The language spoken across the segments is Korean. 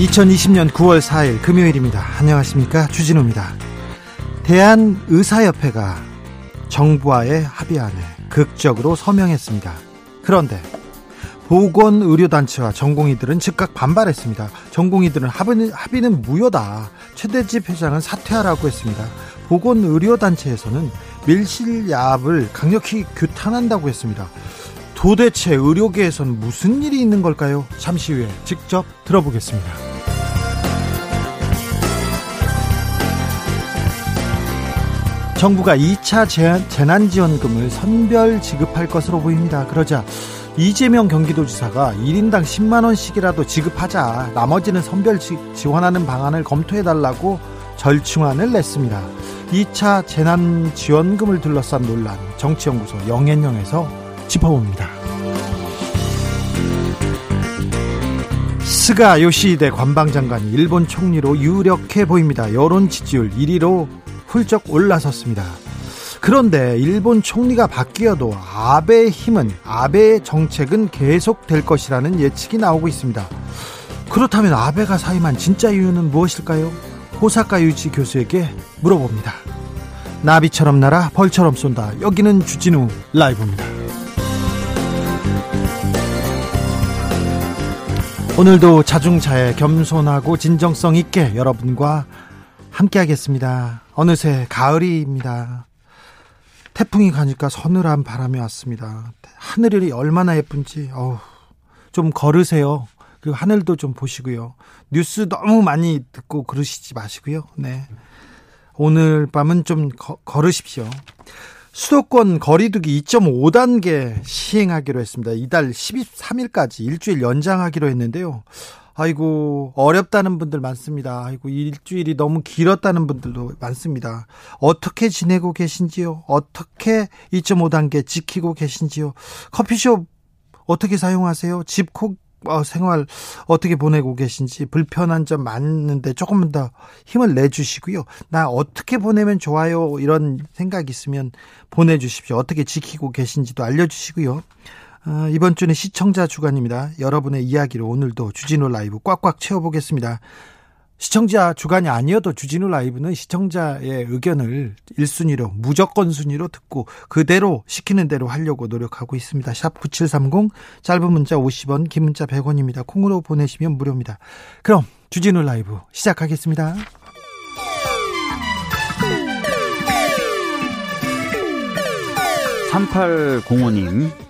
2020년 9월 4일 금요일입니다. 안녕하십니까. 주진우입니다. 대한의사협회가 정부와의 합의안을 극적으로 서명했습니다. 그런데 보건의료단체와 전공의들은 즉각 반발했습니다. 전공의들은 합의는, 합의는 무효다. 최대집 회장은 사퇴하라고 했습니다. 보건의료단체에서는 밀실야합을 강력히 규탄한다고 했습니다. 도대체 의료계에서는 무슨 일이 있는 걸까요? 잠시 후에 직접 들어보겠습니다. 정부가 2차 재난지원금을 선별 지급할 것으로 보입니다. 그러자 이재명 경기도지사가 1인당 10만원씩이라도 지급하자 나머지는 선별 지원하는 방안을 검토해달라고 절충안을 냈습니다. 2차 재난지원금을 둘러싼 논란 정치연구소 영앤영에서 짚어봅니다. 스가 요시히데 관방장관이 일본 총리로 유력해 보입니다. 여론 지지율 1위로 훌쩍 올라섰습니다. 그런데 일본 총리가 바뀌어도 아베의 힘은 아베의 정책은 계속될 것이라는 예측이 나오고 있습니다. 그렇다면 아베가 사임한 진짜 이유는 무엇일까요? 호사카 유지 교수에게 물어봅니다. 나비처럼 날아 벌처럼 쏜다. 여기는 주진우 라이브입니다. 오늘도 자중차에 겸손하고 진정성 있게 여러분과 함께하겠습니다. 어느새 가을이입니다. 태풍이 가니까 서늘한 바람이 왔습니다. 하늘이 얼마나 예쁜지 어우, 좀 걸으세요. 그리고 하늘도 좀 보시고요. 뉴스 너무 많이 듣고 그러시지 마시고요. 네. 오늘 밤은 좀 거, 걸으십시오. 수도권 거리두기 2.5단계 시행하기로 했습니다. 이달 13일까지 일주일 연장하기로 했는데요. 아이고 어렵다는 분들 많습니다. 아이고 일주일이 너무 길었다는 분들도 많습니다. 어떻게 지내고 계신지요? 어떻게 2.5 단계 지키고 계신지요? 커피숍 어떻게 사용하세요? 집 콕 어, 생활 어떻게 보내고 계신지 불편한 점 많은데 조금만 더 힘을 내주시고요. 나 어떻게 보내면 좋아요 이런 생각 있으면 보내주십시오. 어떻게 지키고 계신지도 알려주시고요. 어, 이번 주는 시청자 주간입니다. 여러분의 이야기로 오늘도 주진우 라이브 꽉꽉 채워보겠습니다. 시청자 주간이 아니어도 주진우 라이브는 시청자의 의견을 1순위로 무조건 순위로 듣고 그대로 시키는 대로 하려고 노력하고 있습니다. 샵 9730 짧은 문자 50원 긴 문자 100원입니다. 콩으로 보내시면 무료입니다. 그럼 주진우 라이브 시작하겠습니다. 삼팔공호님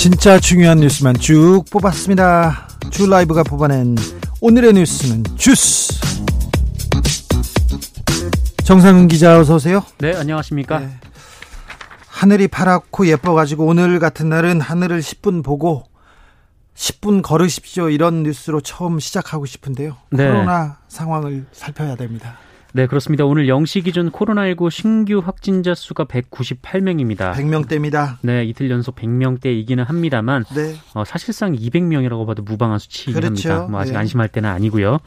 진짜 중요한 뉴스만 쭉 뽑았습니다. 주 라이브가 뽑아낸 오늘의 뉴스는 주스 정상훈 기자 어서 오세요. 네, 안녕하십니까? 네. 하늘이 파랗고 예뻐 가지고 오늘 같은 날은 하늘을 10분 보고 10분 걸으십시오 이런 뉴스로 처음 시작하고 싶은데요. 네. 코로나 상황을 살펴야 됩니다. 네, 그렇습니다. 오늘 0시 기준 코로나19 신규 확진자 수가 198명입니다. 100명대입니다. 네, 이틀 연속 100명대이기는 합니다만 네. 어, 사실상 200명이라고 봐도 무방한 수치이긴 그렇죠. 합니다. 뭐 아직 네. 안심할 때는 아니고요.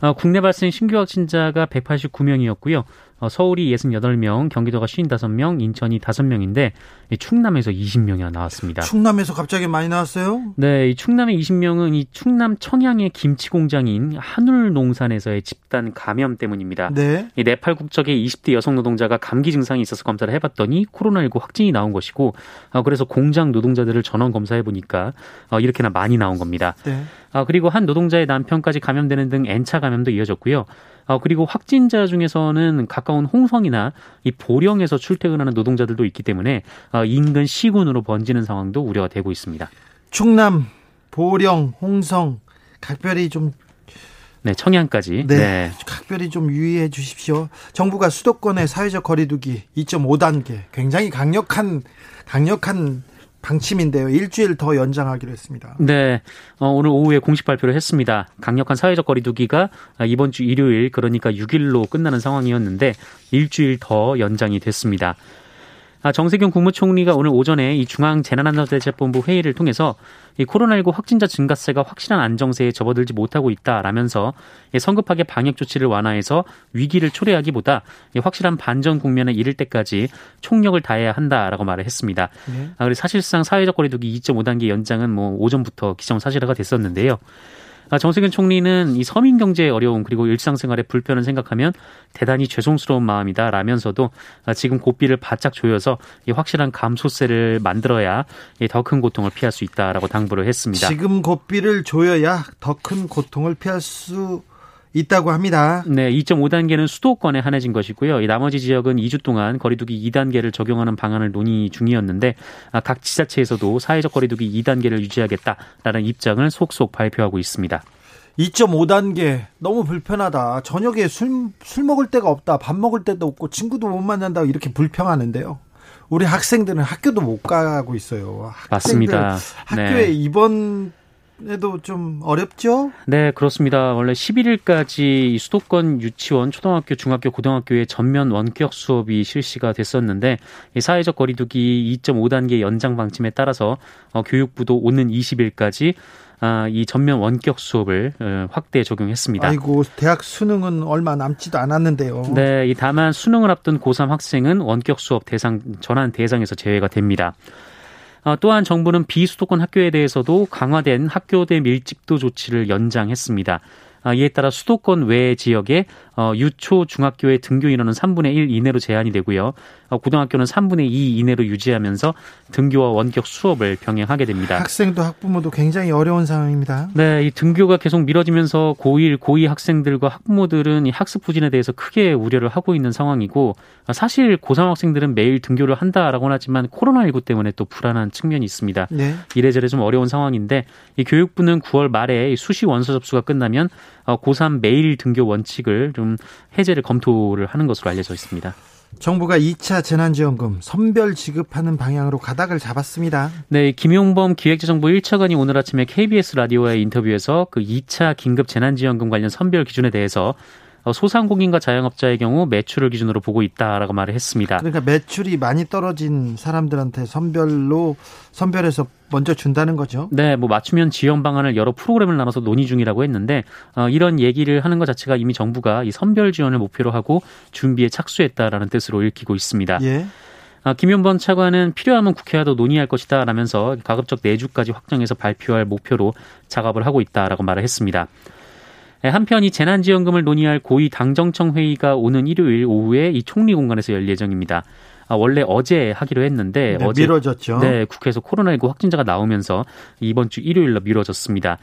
어, 국내 발생 신규 확진자가 189명이었고요. 어, 서울이 68명, 경기도가 55명, 인천이 5명인데 충남에서 20명이나 나왔습니다. 충남에서 갑자기 많이 나왔어요? 네, 이 충남의 20명은 이 충남 청양의 김치 공장인 한울농산에서의 집단 감염 때문입니다. 네. 이 네팔 국적의 20대 여성 노동자가 감기 증상이 있어서 검사를 해봤더니 코로나19 확진이 나온 것이고, 어, 그래서 공장 노동자들을 전원 검사해 보니까 어, 이렇게나 많이 나온 겁니다. 네. 아, 그리고 한 노동자의 남편까지 감염되는 등 N차 감염도 이어졌고요. 어, 그리고 확진자 중에서는 가까운 홍성이나 이 보령에서 출퇴근하는 노동자들도 있기 때문에 어, 인근 시군으로 번지는 상황도 우려가 되고 있습니다. 충남, 보령, 홍성 각별히 좀 네, 청양까지. 네, 네. 각별히 좀 유의해 주십시오. 정부가 수도권의 사회적 거리두기 2.5단계 굉장히 강력한 강력한 방침인데요. 일주일 더 연장하기로 했습니다. 네. 어, 오늘 오후에 공식 발표를 했습니다. 강력한 사회적 거리두기가 이번 주 일요일 그러니까 6일로 끝나는 상황이었는데 일주일 더 연장이 됐습니다. 아, 정세균 국무총리가 오늘 오전에 이 중앙재난안전대책본부 회의를 통해서 이 코로나19 확진자 증가세가 확실한 안정세에 접어들지 못하고 있다라면서 성급하게 방역 조치를 완화해서 위기를 초래하기보다 확실한 반전 국면에 이를 때까지 총력을 다해야 한다라고 말을 했습니다. 네. 아, 그리고 사실상 사회적 거리두기 2.5단계 연장은 뭐 오전부터 기정사실화가 됐었는데요. 아, 정세균 총리는 이 서민 경제의 어려움 그리고 일상생활의 불편을 생각하면 대단히 죄송스러운 마음이다 라면서도 아, 지금 고삐를 바짝 조여서 확실한 감소세를 만들어야 더 큰 고통을 피할 수 있다라고 당부를 했습니다. 지금 고삐를 조여야 더 큰 고통을 피할 수 있다고 합니다. 네, 2.5단계는 수도권에 한해진 것이고요. 이 나머지 지역은 2주 동안 거리두기 2단계를 적용하는 방안을 논의 중이었는데 아, 각 지자체에서도 사회적 거리두기 2단계를 유지하겠다라는 입장을 속속 발표하고 있습니다. 2.5단계 너무 불편하다. 저녁에 술, 술 먹을 데가 없다. 밥 먹을 데도 없고 친구도 못 만난다. 이렇게 불평하는데요. 우리 학생들은 학교도 못 가고 있어요. 맞습니다. 학교에 네. 입원 에도 좀 어렵죠? 네, 그렇습니다. 원래 11일까지 수도권 유치원, 초등학교, 중학교, 고등학교의 전면 원격 수업이 실시가 됐었는데 사회적 거리두기 2.5단계 연장 방침에 따라서 어, 교육부도 오는 20일까지 아, 이 전면 원격 수업을 어, 확대 적용했습니다. 아이고, 대학 수능은 얼마 남지도 않았는데요. 네, 다만 수능을 앞둔 고3 학생은 원격 수업 대상 전환 대상에서 제외가 됩니다. 어, 또한 정부는 비수도권 학교에 대해서도 강화된 학교 대 밀집도 조치를 연장했습니다. 아, 이에 따라 수도권 외 지역에 어, 유초 중학교의 등교 인원은 3분의 1 이내로 제한이 되고요. 어, 고등학교는 3분의 2 이내로 유지하면서 등교와 원격 수업을 병행하게 됩니다. 학생도 학부모도 굉장히 어려운 상황입니다. 네, 이 등교가 계속 미뤄지면서 고1, 고2 학생들과 학부모들은 이 학습 부진에 대해서 크게 우려를 하고 있는 상황이고 사실 고3 학생들은 매일 등교를 한다라고는 하지만 코로나19 때문에 또 불안한 측면이 있습니다. 네. 이래저래 좀 어려운 상황인데 이 교육부는 9월 말에 수시 원서 접수가 끝나면 어, 고3 매일 등교 원칙을 좀 해제를 검토를 하는 것으로 알려져 있습니다. 정부가 2차 재난지원금 선별 지급하는 방향으로 가닥을 잡았습니다. 네, 김용범 기획재정부 1차관이 오늘 아침에 KBS 라디오의 인터뷰에서 그 2차 긴급 재난지원금 관련 선별 기준에 대해서 어, 소상공인과 자영업자의 경우 매출을 기준으로 보고 있다라고 말을 했습니다. 그러니까 매출이 많이 떨어진 사람들한테 선별로 선별해서 먼저 준다는 거죠. 네, 뭐 맞춤형 지원 방안을 여러 프로그램을 나눠서 논의 중이라고 했는데 어, 이런 얘기를 하는 것 자체가 이미 정부가 이 선별 지원을 목표로 하고 준비에 착수했다라는 뜻으로 읽히고 있습니다. 예. 아, 김현범 차관은 필요하면 국회와도 논의할 것이다 라면서 가급적 내주까지 확정해서 발표할 목표로 작업을 하고 있다라고 말을 했습니다. 네, 한편 이 재난지원금을 논의할 고위 당정청 회의가 오는 일요일 오후에 이 총리 공간에서 열 예정입니다. 아, 원래 어제 하기로 했는데 네, 어제 미뤄졌죠. 네, 국회에서 코로나19 확진자가 나오면서 이번 주 일요일로 미뤄졌습니다.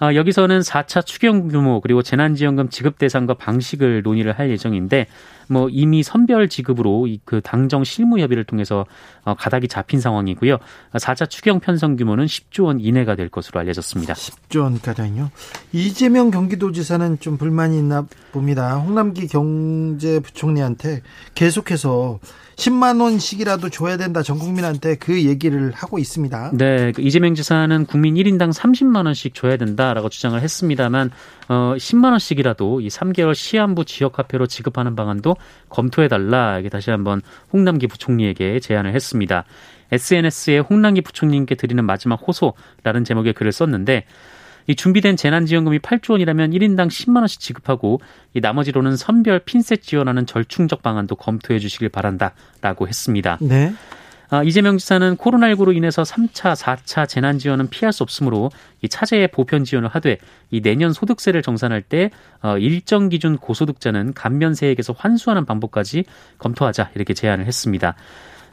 아, 여기서는 4차 추경 규모 그리고 재난지원금 지급 대상과 방식을 논의를 할 예정인데 뭐 이미 선별 지급으로 그 당정 실무 협의를 통해서 어, 가닥이 잡힌 상황이고요. 4차 추경 편성 규모는 10조 원 이내가 될 것으로 알려졌습니다. 10조 원 가량요. 이재명 경기도지사는 좀 불만이 있나 봅니다. 홍남기 경제부총리한테 계속해서 10만 원씩이라도 줘야 된다 전 국민한테 그 얘기를 하고 있습니다. 네, 그 이재명 지사는 국민 1인당 30만 원씩 줘야 된다라고 주장을 했습니다만 어 10만 원씩이라도 이 3개월 시한부 지역 화폐로 지급하는 방안도 검토해 달라 이게 다시 한번 홍남기 부총리에게 제안을 했습니다. SNS에 홍남기 부총리님께 드리는 마지막 호소라는 제목의 글을 썼는데 이 준비된 재난지원금이 8조 원이라면 1인당 10만 원씩 지급하고 이 나머지로는 선별 핀셋 지원하는 절충적 방안도 검토해 주시길 바란다라고 했습니다. 네. 아, 이재명 지사는 코로나19로 인해서 3차, 4차 재난 지원은 피할 수 없으므로 이 차제에 보편 지원을 하되 이 내년 소득세를 정산할 때 어, 일정 기준 고소득자는 감면세액에서 환수하는 방법까지 검토하자 이렇게 제안을 했습니다.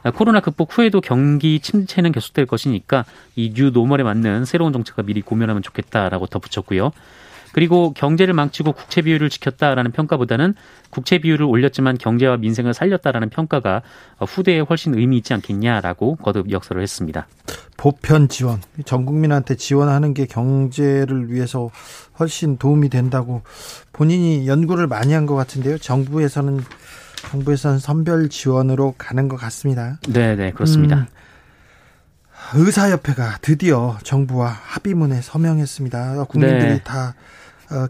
아, 코로나 극복 후에도 경기 침체는 계속될 것이니까 이 뉴 노멀에 맞는 새로운 정책을 미리 고민하면 좋겠다라고 덧붙였고요. 그리고 경제를 망치고 국채 비율을 지켰다라는 평가보다는 국채 비율을 올렸지만 경제와 민생을 살렸다라는 평가가 후대에 훨씬 의미 있지 않겠냐라고 거듭 역설을 했습니다. 보편 지원, 전 국민한테 지원하는 게 경제를 위해서 훨씬 도움이 된다고 본인이 연구를 많이 한 것 같은데요. 정부에서는 정부에서는 선별 지원으로 가는 것 같습니다. 네, 네, 그렇습니다. 음, 의사협회가 드디어 정부와 합의문에 서명했습니다. 국민들이 네. 다 어,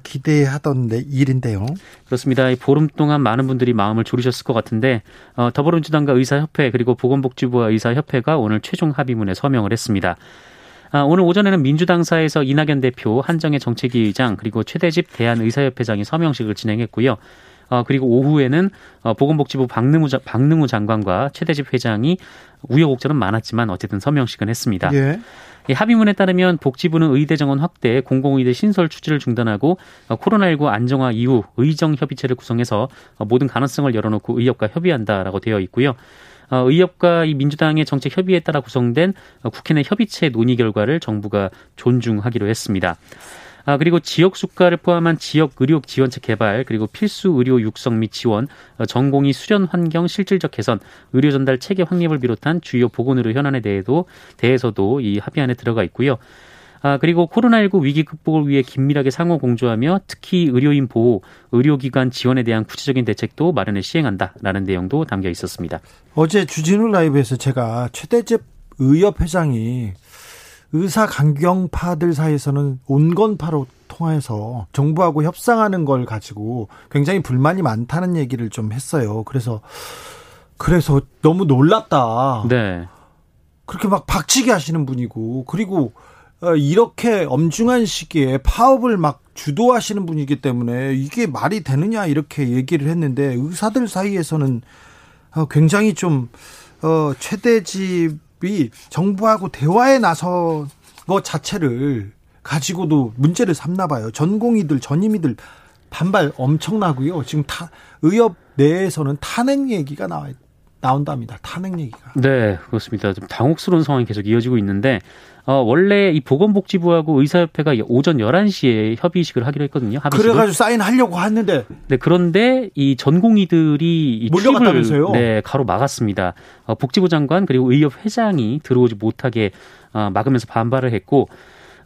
기대하던 일인데요. 그렇습니다. 보름 동안 많은 분들이 마음을 졸이셨을 것 같은데 어, 더불어민주당과 의사협회 그리고 보건복지부와 의사협회가 오늘 최종 합의문에 서명을 했습니다. 아, 오늘 오전에는 민주당사에서 이낙연 대표, 한정혜 정책위 의장 그리고 최대집 대한의사협회장이 서명식을 진행했고요. 어, 그리고 오후에는 어, 보건복지부 박능우, 박능우 장관과 최대집 회장이 우여곡절은 많았지만 어쨌든 서명식은 했습니다. 예. 이 합의문에 따르면 복지부는 의대 정원 확대, 공공의대 신설 추진을 중단하고 어, 코로나19 안정화 이후 의정 협의체를 구성해서 어, 모든 가능성을 열어놓고 의협과 협의한다라고 되어 있고요. 어, 의협과 이 민주당의 정책 협의에 따라 구성된 국회 내 협의체 논의 결과를 정부가 존중하기로 했습니다. 아, 그리고 지역 수가를 포함한 지역 의료 지원책 개발, 그리고 필수 의료 육성 및 지원, 어, 전공의 수련 환경 실질적 개선, 의료 전달 체계 확립을 비롯한 주요 보건 의료 현안에 대해도 대해서도 이 합의안에 들어가 있고요. 아, 그리고 코로나19 위기 극복을 위해 긴밀하게 상호 공조하며 특히 의료인 보호, 의료기관 지원에 대한 구체적인 대책도 마련해 시행한다라는 내용도 담겨 있었습니다. 어제 주진우 라이브에서 제가 최대집 의협 회장이 의사 강경파들 사이에서는 온건파로 통해서 정부하고 협상하는 걸 가지고 굉장히 불만이 많다는 얘기를 좀 했어요. 그래서 그래서 너무 놀랐다. 네. 그렇게 막 박치기 하시는 분이고 그리고 어, 이렇게 엄중한 시기에 파업을 막 주도하시는 분이기 때문에 이게 말이 되느냐 이렇게 얘기를 했는데 의사들 사이에서는 어, 굉장히 좀 어, 최대집 이 정부하고 대화에 나서 것 자체를 가지고도 문제를 삼나 봐요. 전공의들, 전임의들 반발 엄청나고요. 지금 타, 의협 내에서는 탄핵 얘기가 나와 나온답니다. 탄핵 얘기가. 네, 그렇습니다. 좀 당혹스러운 상황이 계속 이어지고 있는데 어, 원래 이 보건복지부하고 의사협회가 오전 11시에 협의식을 하기로 했거든요. 합의식을. 그래가지고 사인하려고 했는데. 네, 그런데 이 전공의들이 이 몰려갔다면서요? 네, 가로 막았습니다. 어, 복지부 장관 그리고 의협 회장이 들어오지 못하게 어, 막으면서 반발을 했고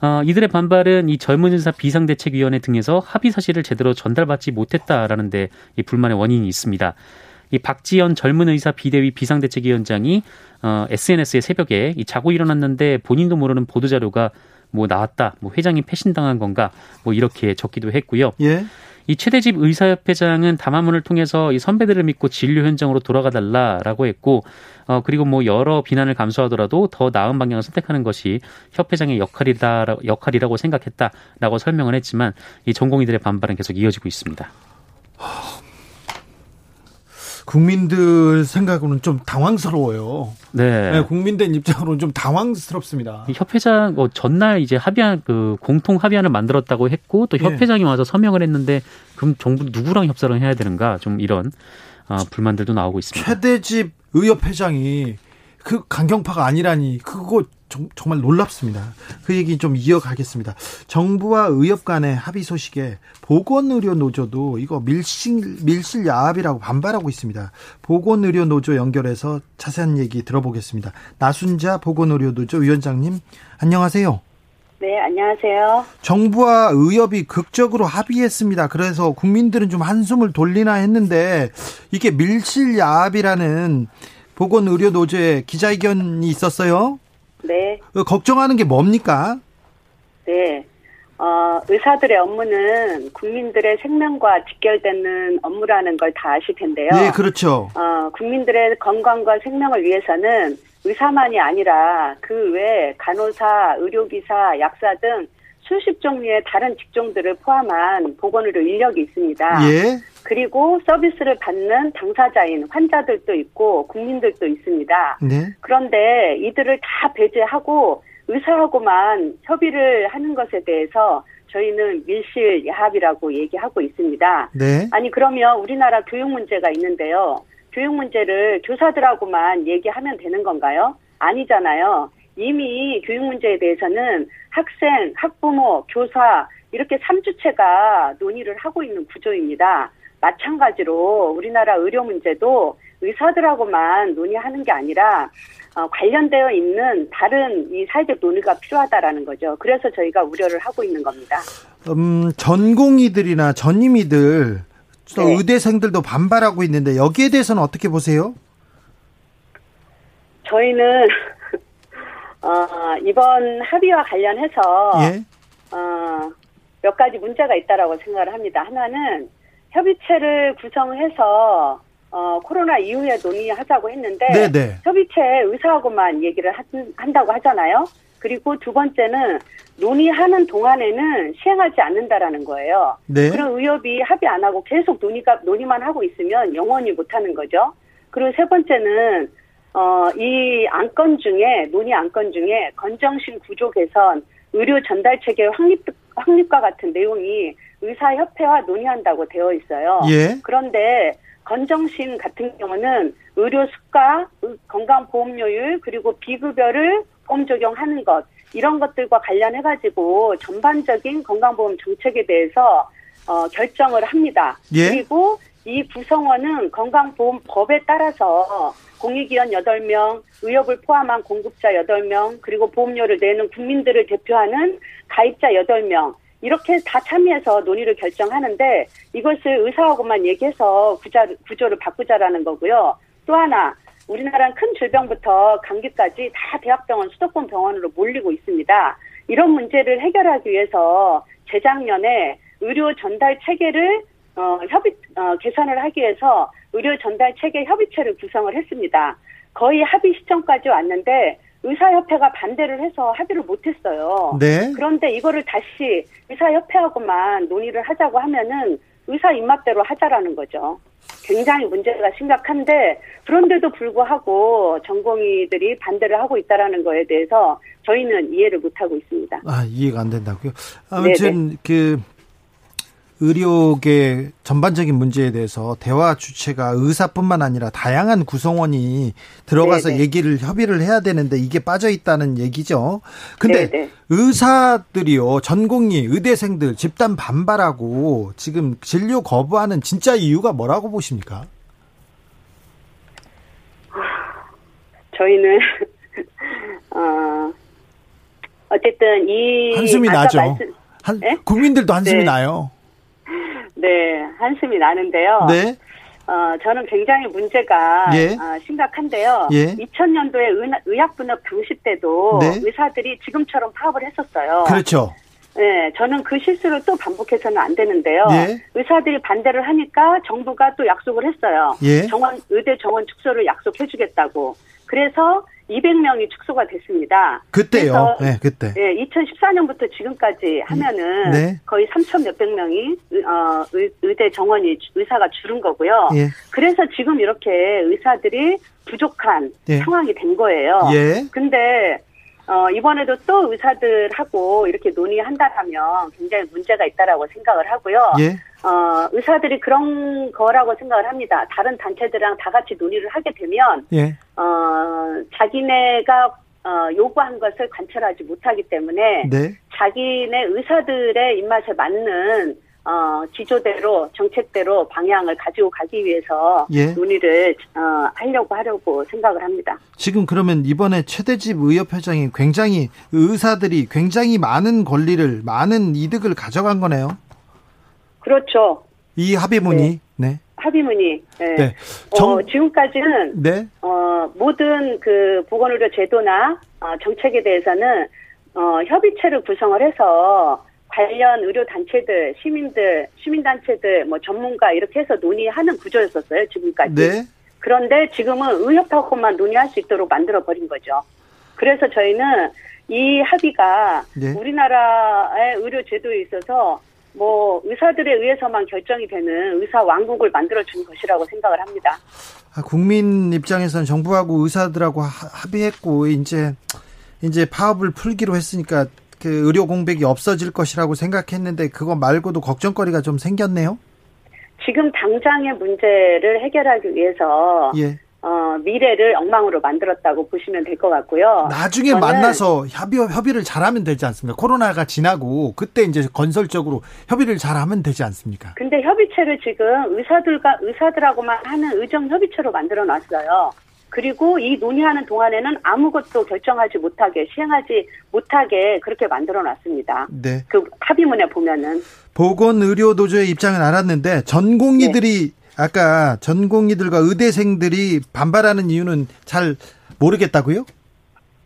어, 이들의 반발은 이 젊은 의사 비상대책위원회 등에서 합의 사실을 제대로 전달받지 못했다라는 데 이 불만의 원인이 있습니다. 이 박지연 젊은 의사 비대위 비상대책위원장이 어, SNS에 새벽에 이 자고 일어났는데 본인도 모르는 보도 자료가 뭐 나왔다, 뭐 회장이 패신당한 건가, 뭐 이렇게 적기도 했고요. 예. 이 최대집 의사협회장은 담화문을 통해서 이 선배들을 믿고 진료 현장으로 돌아가 달라라고 했고, 어 그리고 뭐 여러 비난을 감수하더라도 더 나은 방향을 선택하는 것이 협회장의 역할이다 역할이라고 생각했다라고 설명을 했지만 이 전공의들의 반발은 계속 이어지고 있습니다. 국민들 생각으로는 좀 당황스러워요. 네. 네 국민들 입장으로는 좀 당황스럽습니다. 협회장 어, 전날 이제 합의안 그 공통 합의안을 만들었다고 했고 또 예. 협회장이 네. 와서 서명을 했는데 그럼 정부 누구랑 협상을 해야 되는가 좀 이런 어, 불만들도 나오고 있습니다. 최대집 의협 회장이 그 강경파가 아니라니 그거 정, 말 놀랍습니다. 그 얘기 좀 이어가겠습니다. 정부와 의협 간의 합의 소식에 보건의료 노조도 이거 밀실 밀실 야합이라고 반발하고 있습니다. 보건의료 노조 연결해서 자세한 얘기 들어보겠습니다. 나순자 보건의료 노조 위원장님 안녕하세요. 네, 안녕하세요. 정부와 의협이 극적으로 합의했습니다. 그래서 국민들은 좀 한숨을 돌리나 했는데 이게 밀실 야합이라는 보건의료노조의 기자회견이 있었어요. 네. 그 걱정하는 게 뭡니까? 네. 어, 의사들의 업무는 국민들의 생명과 직결되는 업무라는 걸 다 아실 텐데요. 네, 그렇죠. 어, 국민들의 건강과 생명을 위해서는 의사만이 아니라 그 외 간호사, 의료기사, 약사 등 수십 종류의 다른 직종들을 포함한 보건의료 인력이 있습니다. 예. 그리고 서비스를 받는 당사자인 환자들도 있고 국민들도 있습니다. 네. 그런데 이들을 다 배제하고 의사하고만 협의를 하는 것에 대해서 저희는 밀실 야합이라고 얘기하고 있습니다. 네. 아니 그러면 우리나라 교육 문제가 있는데요. 교육 문제를 교사들하고만 얘기하면 되는 건가요? 아니잖아요. 이미 교육 문제에 대해서는 학생, 학부모, 교사 이렇게 3주체가 논의를 하고 있는 구조입니다. 마찬가지로 우리나라 의료 문제도 의사들하고만 논의하는 게 아니라 어, 관련되어 있는 다른 이 사회적 논의가 필요하다라는 거죠. 그래서 저희가 우려를 하고 있는 겁니다. 음, 전공의들이나 전임의들 또 네. 의대생들도 반발하고 있는데 여기에 대해서는 어떻게 보세요? 저희는 어, 이번 합의와 관련해서 예. 어, 몇 가지 문제가 있다라고 생각을 합니다. 하나는 협의체를 구성해서 어, 코로나 이후에 논의하자고 했는데 네, 네. 협의체 의사하고만 얘기를 한, 한다고 하잖아요. 그리고 두 번째는 논의하는 동안에는 시행하지 않는다라는 거예요. 네. 그런 의협이 합의 안 하고 계속 논의가 논의만 하고 있으면 영원히 못 하는 거죠. 그리고 세 번째는 어, 이 안건 중에 논의 안건 중에 건정심 구조 개선, 의료 전달 체계 확립 확립과 같은 내용이 의사 협회와 논의한다고 되어 있어요. 예. 그런데 건정심 같은 경우는 의료 수가, 의- 건강보험료율 그리고 비급여를 보험 적용하는 것 이런 것들과 관련해 가지고 전반적인 건강보험 정책에 대해서 어, 결정을 합니다. 예. 그리고 이 구성원은 건강보험법에 따라서 공익위원 8명, 의협을 포함한 공급자 8명, 그리고 보험료를 내는 국민들을 대표하는 가입자 8명, 이렇게 다 참여해서 논의를 결정하는데 이것을 의사하고만 얘기해서 구자, 구조를 바꾸자라는 거고요. 또 하나, 우리나라는 큰 질병부터 감기까지 다 대학병원, 수도권 병원으로 몰리고 있습니다. 이런 문제를 해결하기 위해서 재작년에 의료 전달 체계를 어, 협의 어, 개선을 하기 위해서 의료 전달 체계 협의체를 구성을 했습니다. 거의 합의 시점까지 왔는데 의사협회가 반대를 해서 합의를 못했어요. 네. 그런데 이거를 다시 의사협회하고만 논의를 하자고 하면은 의사 입맛대로 하자라는 거죠. 굉장히 문제가 심각한데 그런데도 불구하고 전공의들이 반대를 하고 있다라는 거에 대해서 저희는 이해를 못하고 있습니다. 아, 이해가 안 된다고요. 아무튼 그 의료계 전반적인 문제에 대해서 대화 주체가 의사뿐만 아니라 다양한 구성원이 들어가서 네네. 얘기를 협의를 해야 되는데 이게 빠져 있다는 얘기죠. 근데 네네. 의사들이요, 전공의, 의대생들 집단 반발하고 지금 진료 거부하는 진짜 이유가 뭐라고 보십니까? 저희는 어 어쨌든 이 한숨이 나죠. 말씀- 한, 네? 국민들도 한숨이 네. 나요. 네 한숨이 나는데요. 네. 어, 저는 굉장히 문제가 예. 어, 심각한데요. 예. 2000년도에 의학분업 당시 때도 네. 의사들이 지금처럼 파업을 했었어요. 그렇죠. 네, 저는 그 실수를 또 반복해서는 안 되는데요. 예. 의사들이 반대를 하니까 정부가 또 약속을 했어요. 예. 정원 의대 정원 축소를 약속해주겠다고. 그래서 200명이 축소가 됐습니다. 그때요. 네, 그때. 예, 2014년부터 지금까지 하면은 네. 거의 3천 몇백 명이 의- 어, 의, 의대 정원이 주- 의사가 줄은 거고요. 예. 그래서 지금 이렇게 의사들이 부족한 예. 상황이 된 거예요. 예. 근데 어, 이번에도 또 의사들하고 이렇게 논의한다면 굉장히 문제가 있다라고 생각을 하고요. 예. 어, 의사들이 그런 거라고 생각을 합니다. 다른 단체들이랑 다 같이 논의를 하게 되면 예. 어, 자기네가 어, 요구한 것을 관철하지 못하기 때문에 네. 자기네 의사들의 입맛에 맞는 어, 지조대로 정책대로 방향을 가지고 가기 위해서 예. 논의를 어, 하려고 하려고 생각을 합니다. 지금 그러면 이번에 최대집 의협회장이 굉장히 의사들이 굉장히 많은 권리를 많은 이득을 가져간 거네요. 그렇죠. 이 합의문이 네. 합의문이 네. 네. 어, 정 지금까지는 네. 어, 모든 그 보건의료 제도나 어, 정책에 대해서는 어, 협의체를 구성을 해서 관련 의료 단체들, 시민들, 시민 단체들, 뭐 전문가 이렇게 해서 논의하는 구조였었어요 지금까지. 네. 그런데 지금은 의협하고만 논의할 수 있도록 만들어 버린 거죠. 그래서 저희는 이 합의가 네. 우리나라의 의료 제도에 있어서 뭐 의사들에 의해서만 결정이 되는 의사 왕국을 만들어 준 것이라고 생각을 합니다. 아, 국민 입장에서는 정부하고 의사들하고 하- 합의했고 이제 이제 파업을 풀기로 했으니까 그 의료 공백이 없어질 것이라고 생각했는데 그거 말고도 걱정거리가 좀 생겼네요. 지금 당장의 문제를 해결하기 위해서 예. 어, 미래를 엉망으로 만들었다고 보시면 될 것 같고요. 나중에 만나서 협의, 협의를 잘하면 되지 않습니까? 코로나가 지나고 그때 이제 건설적으로 협의를 잘하면 되지 않습니까? 근데 협의체를 지금 의사들과 의사들하고만 하는 의정 협의체로 만들어 놨어요. 그리고 이 논의하는 동안에는 아무것도 결정하지 못하게 시행하지 못하게 그렇게 만들어 놨습니다. 네. 그 합의문에 보면은 보건 의료 노조의 입장은 알았는데 전공의들이 네. 아까 전공의들과 의대생들이 반발하는 이유는 잘 모르겠다고요?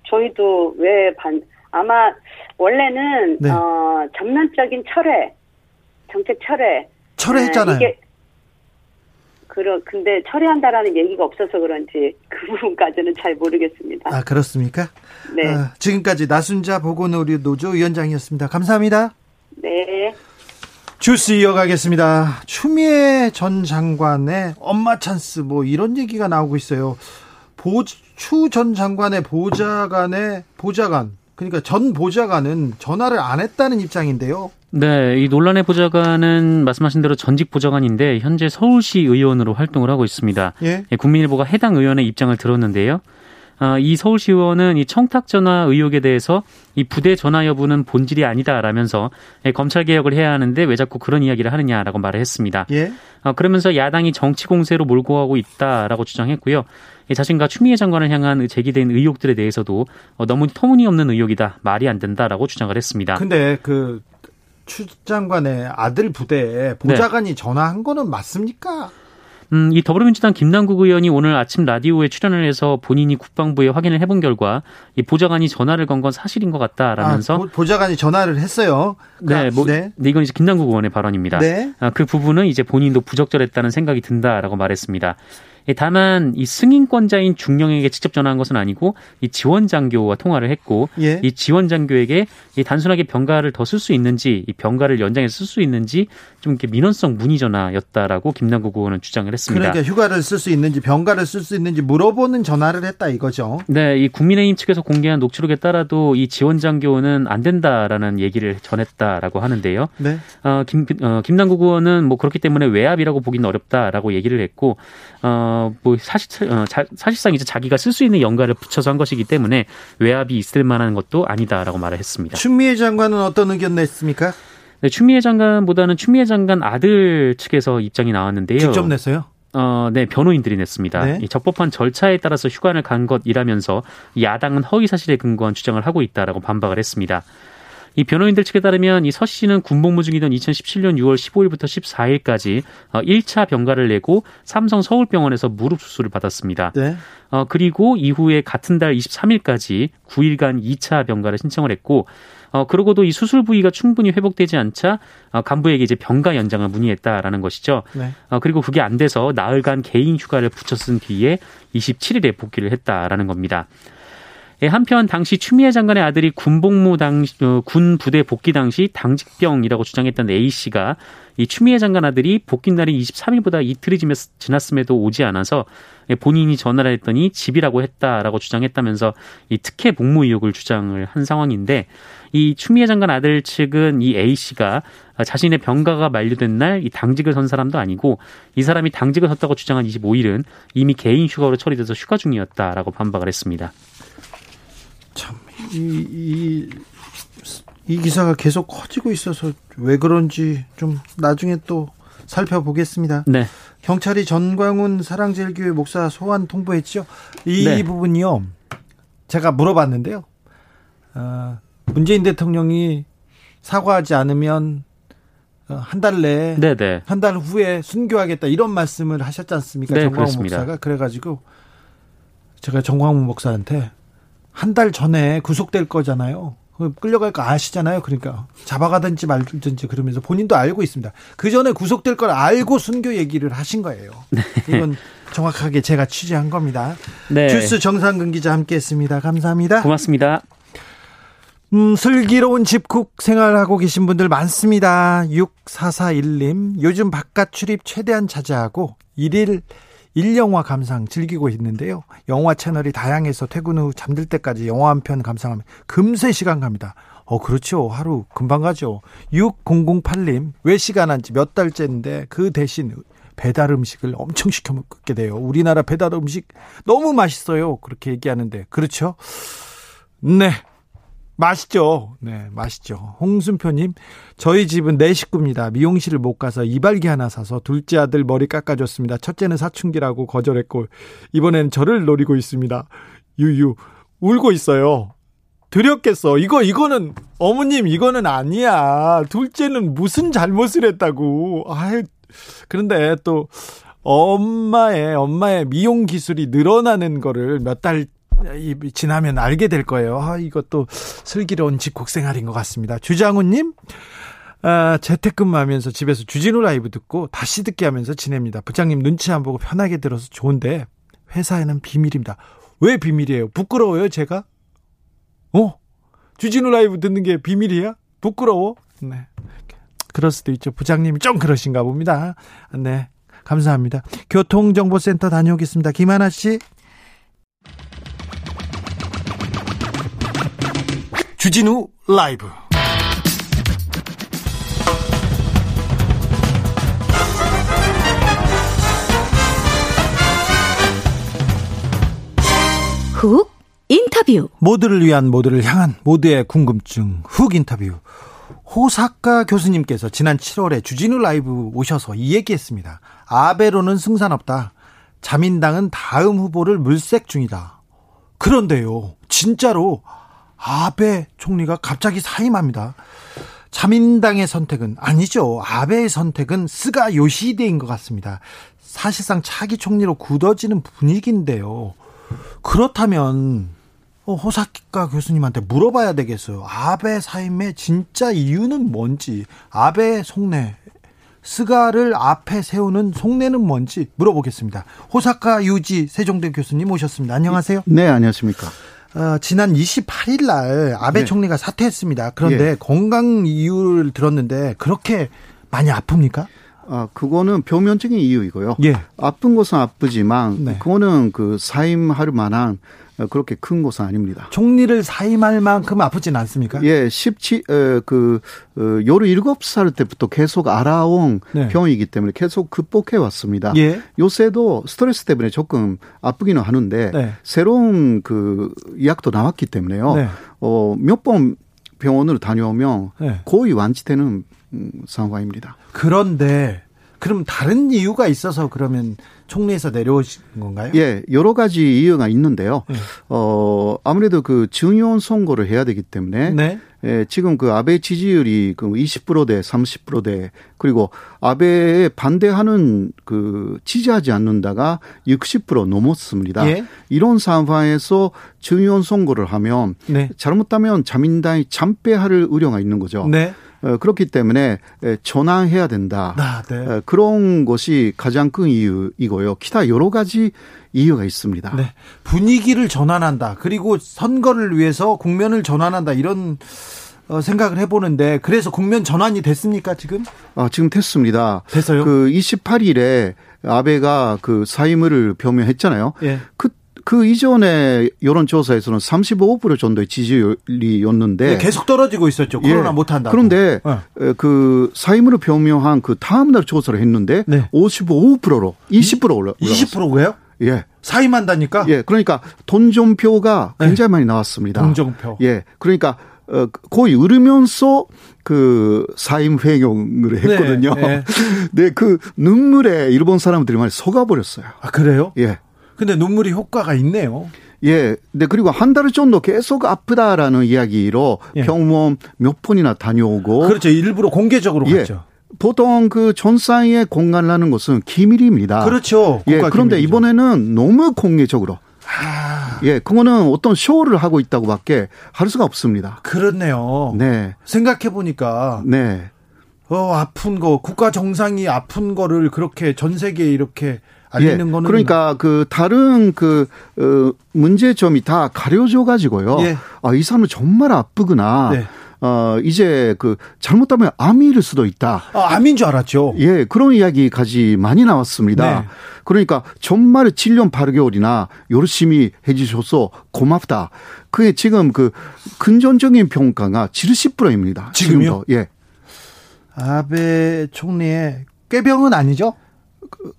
저희도 왜 반 아마 원래는 네. 어 전면적인 철회 정책 철회 철회했잖아요. 네, 그러 근데 철회한다라는 얘기가 없어서 그런지 그 부분까지는 잘 모르겠습니다. 아 그렇습니까? 네. 아, 지금까지 나순자 보건의료 노조 위원장이었습니다. 감사합니다. 네. 주스 이어가겠습니다. 추미애 전 장관의 엄마 찬스 뭐 이런 얘기가 나오고 있어요. 보추 전 장관의 보좌관의 보좌관 그러니까 전 보좌관은 전화를 안 했다는 입장인데요. 네, 이 논란의 보좌관은 말씀하신 대로 전직 보좌관인데 현재 서울시 의원으로 활동을 하고 있습니다. 예. 예, 국민일보가 해당 의원의 입장을 들었는데요. 아, 이 서울시 의원은 이 청탁 전화 의혹에 대해서 이 부대 전화 여부는 본질이 아니다라면서 예, 검찰 개혁을 해야 하는데 왜 자꾸 그런 이야기를 하느냐라고 말을 했습니다. 예. 어, 그러면서 야당이 정치 공세로 몰고 가고 있다라고 주장했고요. 이 자신과 추미애 장관을 향한 제기된 의혹들에 대해서도 어, 너무 터무니없는 의혹이다, 말이 안 된다라고 주장을 했습니다. 근데 그 추 장관의 아들 부대에 보좌관이 전화한 거는 맞습니까? 음, 이 더불어민주당 김남국 의원이 오늘 아침 라디오에 출연을 해서 본인이 국방부에 확인을 해본 결과 이 보좌관이 전화를 건 건 사실인 것 같다라면서 아, 보- 보좌관이 전화를 했어요. 네, 뭐, 네. 네, 이건 이제 김남국 의원의 발언입니다. 네. 아, 그 부분은 이제 본인도 부적절했다는 생각이 든다라고 말했습니다. 예, 다만 이 승인권자인 중령에게 직접 전화한 것은 아니고 이 지원 장교와 통화를 했고 예. 이 지원 장교에게 이 단순하게 병가를 더 쓸 수 있는지 이 병가를 연장해서 쓸 수 있는지 좀 이렇게 민원성 문의 전화였다라고 김남국 의원은 주장을 했습니다. 그러니까 휴가를 쓸 수 있는지 병가를 쓸 수 있는지 물어보는 전화를 했다 이거죠. 네, 이 국민의힘 측에서 공개한 녹취록에 따라도 이 지원 장교는 안 된다라는 얘기를 전했다라고 하는데요. 네. 어, 김, 어, 김남국 의원은 뭐 그렇기 때문에 외압이라고 보기는 어렵다라고 얘기를 했고, 어, 뭐 사실, 어, 자, 사실상 이제 자기가 쓸 수 있는 연가를 붙여서 한 것이기 때문에 외압이 있을 만한 것도 아니다라고 말을 했습니다. 추미애 장관은 어떤 의견 냈습니까? 네, 추미애 장관보다는 추미애 장관 아들 측에서 입장이 나왔는데요. 직접 냈어요. 어, 네, 변호인들이 냈습니다. 네. 이 적법한 절차에 따라서 휴관을 간 것이라면서 야당은 허위 사실에 근거한 주장을 하고 있다라고 반박을 했습니다. 이 변호인들 측에 따르면 이 서 씨는 군복무 중이던 2017년 6월 15일부터 14일까지 1차 병가를 내고 삼성 서울병원에서 무릎 수술을 받았습니다. 네. 어, 그리고 이후에 같은 달 23일까지 9일간 2차 병가를 신청을 했고, 어, 그러고도 이 수술 부위가 충분히 회복되지 않자 어, 간부에게 이제 병가 연장을 문의했다라는 것이죠. 네. 어, 그리고 그게 안 돼서 나흘간 개인 휴가를 붙여 쓴 뒤에 27일에 복귀를 했다라는 겁니다. 예, 한편 당시 추미애 장관의 아들이 군복무 당시 어, 군 부대 복귀 당시 당직병이라고 주장했던 A 씨가 이 추미애 장관 아들이 복귀 날이 23일보다 이틀이 지났- 지났음에도 오지 않아서 예, 본인이 전화를 했더니 집이라고 했다라고 주장했다면서 이 특혜 복무 의혹을 주장을 한 상황인데 이 추미애 장관 아들 측은 이 A 씨가 자신의 병가가 만료된 날 이 당직을 선 사람도 아니고 이 사람이 당직을 섰다고 주장한 25일은 이미 개인 휴가로 처리돼서 휴가 중이었다라고 반박을 했습니다. 참, 이, 이, 이 기사가 계속 커지고 있어서 왜 그런지 좀 나중에 또 살펴보겠습니다. 네. 경찰이 전광훈 사랑제일교회 목사 소환 통보했죠. 이 네. 부분이요. 제가 물어봤는데요. 어, 문재인 대통령이 사과하지 않으면 어, 한달 내에 네네. 한달 후에 순교하겠다 이런 말씀을 하셨지 않습니까? 네, 정광훈 그렇습니다. 목사가 그래가지고 제가 정광훈 목사한테 한 달 전에 구속될 거잖아요. 그 끌려갈 거 아시잖아요. 그러니까 잡아가든지 말든지 그러면서 본인도 알고 있습니다. 그 전에 구속될 걸 알고 순교 얘기를 하신 거예요. 네. 이건 정확하게 제가 취재한 겁니다. 네. 주스 정상근 기자 함께했습니다. 감사합니다. 고맙습니다. 음, 슬기로운 집콕 생활하고 계신 분들 많습니다. 6441님, 요즘 바깥 출입 최대한 자제하고 일일 1영화 감상 즐기고 있는데요. 영화 채널이 다양해서 퇴근 후 잠들 때까지 영화 한 편 감상하면 금세 시간 갑니다. 어, 그렇죠. 하루 금방 가죠. 6008님, 왜 시간 한지 몇 달째인데 그 대신 배달 음식을 엄청 시켜 먹게 돼요. 우리나라 배달 음식 너무 맛있어요. 그렇게 얘기하는데. 그렇죠? 네. 맛있죠. 네, 맛있죠. 홍순표님, 저희 집은 네 식구입니다. 미용실을 못 가서 이발기 하나 사서 둘째 아들 머리 깎아줬습니다. 첫째는 사춘기라고 거절했고, 이번엔 저를 노리고 있습니다. 유유, 울고 있어요. 드렸겠어. 이거, 이거는, 어머님, 이거는 아니야. 둘째는 무슨 잘못을 했다고. 아유, 그런데 또, 엄마의, 엄마의 미용 기술이 늘어나는 거를 몇 달 지나면 알게 될 거예요. 아, 이것도 슬기로운 집콕 생활인 것 같습니다. 주장훈님, 아, 재택근무하면서 집에서 주진우 라이브 듣고 다시 듣게 하면서 지냅니다. 부장님 눈치 안 보고 편하게 들어서 좋은데 회사에는 비밀입니다. 왜 비밀이에요? 부끄러워요, 제가? 어? 주진우 라이브 듣는 게 비밀이야? 부끄러워? 네. 그럴 수도 있죠. 부장님이 좀 그러신가 봅니다. 네. 감사합니다. 교통정보센터 다녀오겠습니다. 김하나 씨. 주진우 라이브 훅 인터뷰 모두를 위한 모두를 향한 모두의 궁금증 훅 인터뷰 호사카 교수님께서 지난 7월에 주진우 라이브 오셔서 이 얘기했습니다. 아베로는 승산 없다. 자민당은 다음 후보를 물색 중이다. 그런데요, 진짜로 아베 총리가 갑자기 사임합니다. 자민당의 선택은 아니죠. 아베의 선택은 스가 요시히데인 것 같습니다. 사실상 차기 총리로 굳어지는 분위기인데요. 그렇다면 어, 호사카 교수님한테 물어봐야 되겠어요. 아베 사임의 진짜 이유는 뭔지, 아베 속내, 스가를 앞에 세우는 속내는 뭔지 물어보겠습니다. 호사카 유지 세종대 교수님 오셨습니다. 안녕하세요. 네, 안녕하십니까. 어, 지난 28일 날 아베 네. 총리가 사퇴했습니다. 그런데 예. 건강 이유를 들었는데 그렇게 많이 아픕니까? 아, 그거는 표면적인 이유이고요. 예. 아픈 것은 아프지만 네. 그거는 그 사임할 만한 어, 그렇게 큰 것은 아닙니다. 총리를 사임할 만큼 아프진 않습니까? 예, 17, 어, 그, 어, 17살 때부터 계속 알아온 네. 병이기 때문에 계속 극복해 왔습니다. 예. 요새도 스트레스 때문에 조금 아프기는 하는데 네. 새로운 그 약도 나왔기 때문에요. 네. 어, 몇 번 병원으로 다녀오면 네. 거의 완치되는 음, 상황입니다. 그런데 그럼 다른 이유가 있어서 그러면 총리에서 내려오신 건가요? 예, 여러 가지 이유가 있는데요. 네. 어, 아무래도 그 중요한 선거를 해야 되기 때문에 네. 예, 지금 그 아베 지지율이 그 20%대, 30%대 그리고 아베에 반대하는 그 지지하지 않는다가 60% 넘었습니다. 예. 이런 상황에서 중요한 선거를 하면 네. 잘못하면 자민당이 참패할 우려가 있는 거죠. 네. 어, 그렇기 때문에 에, 전환해야 된다. 아, 네. 에, 그런 것이 가장 큰 이유이고요. 기타 여러 가지 이유가 있습니다. 네. 분위기를 전환한다. 그리고 선거를 위해서 국면을 전환한다. 이런 어, 생각을 해보는데 그래서 국면 전환이 됐습니까 지금? 아, 지금 됐습니다. 됐어요? 그 28일에 아베가 그 사임을 표명했잖아요. 예. 그, 그 이전에 여론조사에서는 35% 정도의 지지율이었는데. 네, 계속 떨어지고 있었죠. 코로나 예. 못한다. 그런데 어. 에, 그 사임을 표명한 그 다음날 조사를 했는데 네. 55%로 20% 올라. 20%고요? 예. 사임한다니까? 예. 그러니까 돈종표가 네. 굉장히 많이 나왔습니다. 동정표. 예. 그러니까 어, 거의 으르면서 그 사임 회용을 했거든요. 네, 네, 그 눈물에 일본 사람들이 많이 속아버렸어요. 아 그래요? 예. 근데 눈물이 효과가 있네요. 예. 네, 그리고 한달 정도 계속 아프다라는 이야기로 예. 병원 몇 번이나 다녀오고. 그렇죠. 일부러 공개적으로 예. 갔죠. 보통 그 전사에 공간을 하는 것은 기밀입니다. 그렇죠. 예, 그런데 기밀이죠. 이번에는 너무 공개적으로. 아, 예, 그거는 어떤 쇼를 하고 있다고밖에 할 수가 없습니다. 그렇네요. 네, 생각해 보니까 네, 어 아픈 거 국가 정상이 아픈 거를 그렇게 전 세계에 이렇게 알리는 예. 거는 그러니까 그 다른 그 어, 문제점이 다 가려져 가지고요. 예. 아, 이 사람은 정말 아프구나. 네. 어, 이제 그 잘못하면 암일 수도 있다. 아, 암인 줄 알았죠. 예, 그런 이야기까지 많이 나왔습니다. 네. 그러니까 정말 7년 8개월이나 열심히 해주셔서 고맙다. 그게 지금 그 근전적인 평가가 70%입니다. 지금요? 예. 아베 총리의 꾀병은 아니죠?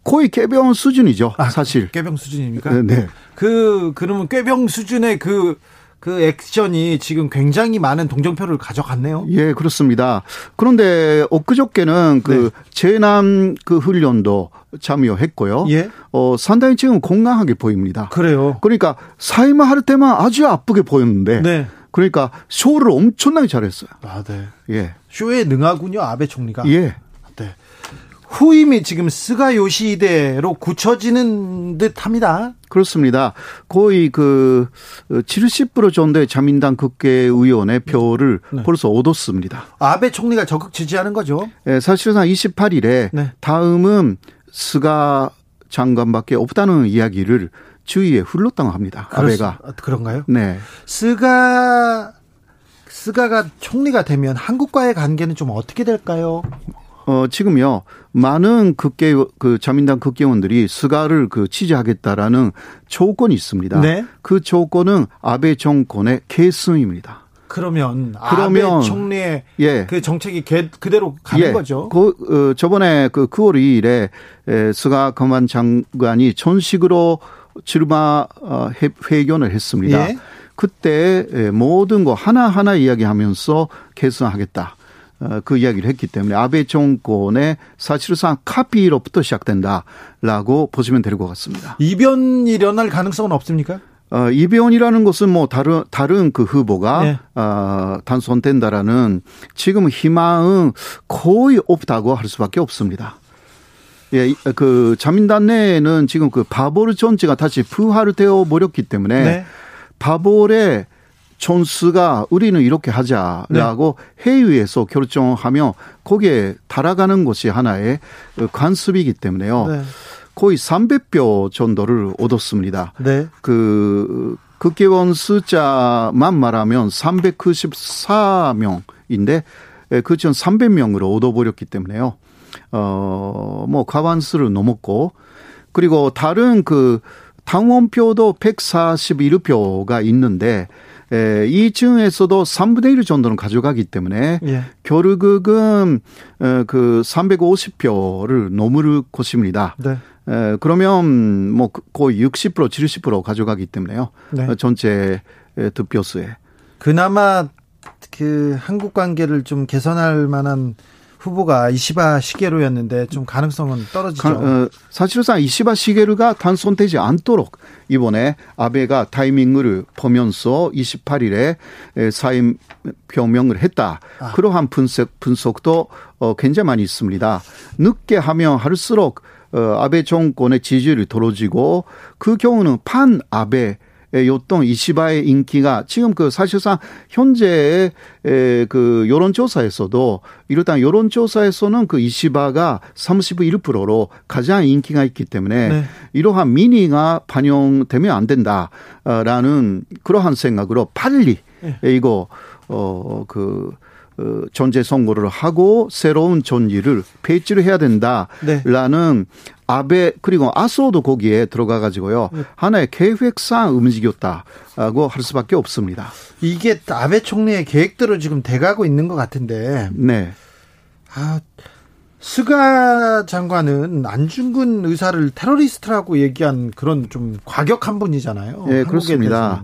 거의 개병 수준이죠. 아, 사실. 꾀병 수준입니까? 네, 네. 그 그러면 꾀병 수준의 그그 액션이 지금 굉장히 많은 동정표를 가져갔네요. 예, 그렇습니다. 그런데 엊그저께는 그 네. 재난 그 훈련도 참여했고요. 예. 어, 상당히 지금 건강하게 보입니다. 그래요. 그러니까 사임을 할 때만 아주 아프게 보였는데 네. 그러니까 쇼를 엄청나게 잘했어요. 아, 네. 예. 쇼에 능하군요, 아베 총리가. 예. 네. 후임이 지금 스가 요시히데로 굳혀지는 듯합니다. 그렇습니다. 거의 그 70% 정도의 자민당 국회의원의 표를 네. 벌써 얻었습니다. 아베 총리가 적극 지지하는 거죠. 예, 사실상 28일에 네. 다음은 스가 장관밖에 없다는 이야기를 주위에 흘렀다고 합니다. 아베가. 아, 그런가요? 네. 스가 스가가 총리가 되면 한국과의 관계는 좀 어떻게 될까요? 어, 지금요, 많은 국회, 그 자민당 국회의원들이 스가를 그 지지하겠다라는 조건이 있습니다. 네. 그 조건은 아베 정권의 계승입니다. 그러면, 그러면- 아베 총리의 예. 그 정책이 개- 그대로 가는 거죠. 그, 어, 저번에 그 9월 2일에 에, 스가 관방 장관이 정식으로 출마 어, 회- 회견을 했습니다. 예. 그때 에, 모든 거 하나하나 이야기하면서 개선하겠다. 어, 그 이야기를 했기 때문에 아베 정권의 사실상 카피로부터 시작된다라고 보시면 될 것 같습니다. 이변이 일어날 가능성은 없습니까? 어, 이변이라는 것은 뭐 다른 다른 그 후보가 네. 어, 단선된다라는 지금 희망은 거의 없다고 할 수밖에 없습니다. 예, 이- 그 자민당 내에는 지금 그 바보르 존치가 다시 부활되어 버렸기 때문에 네. 바볼의 존스가 우리는 이렇게 하자라고 네. 회의에서 결정하며 거기에 달아가는 것이 하나의 관습이기 때문에요. 네. 거의 300표 정도를 얻었습니다. 네. 그 국회의원 숫자만 말하면 394명인데 그전 300명으로 얻어버렸기 때문에요. 어, 뭐 과반수를 넘었고 그리고 다른 그 당원표도 141표가 있는데 에, 이 층에서도 3분의 1 정도는 가져가기 때문에 예. 결국은 어, 그 350표를 넘을 것입니다. 네. 에, 그러면 뭐 그- 거의 60% 70% 가져가기 때문에요. 네. 어, 전체 득표수에. 그나마 그 한국 관계를 좀 개선할 만한 후보가 이시바 시게로였는데 좀 가능성은 떨어지죠. 가- 어, 사실상 이시바 시게루가 단손되지 않도록 이번에 아베가 타이밍을 보면서 28일에 사임 표명을 했다. 아. 그러한 분석, 분석도 어, 굉장히 많이 있습니다. 늦게 하면 할수록 어, 아베 정권의 지지율이 떨어지고 그 경우는 판 아베 요동 이시바의 인기가 지금 그 사실상 현재의 에, 그 여론조사에서도 일단 여론조사에서는 그 이시바가 31%로 가장 인기가 있기 때문에 네. 이러한 민의가 반영되면 안 된다라는 그러한 생각으로 빨리 네. 이거 어그 어, 전제 선거를 하고 새로운 전기를 배치를 해야 된다라는 아베 그리고 아소도 거기에 들어가 가지고요 하나의 계획상 움직였다고 할 수밖에 없습니다. 이게 아베 총리의 계획대로 지금 돼가고 있는 것 같은데 네. 아, 스가 장관은 안중근 의사를 테러리스트라고 얘기한 그런 좀 과격한 분이잖아요. 예, 그렇습니다.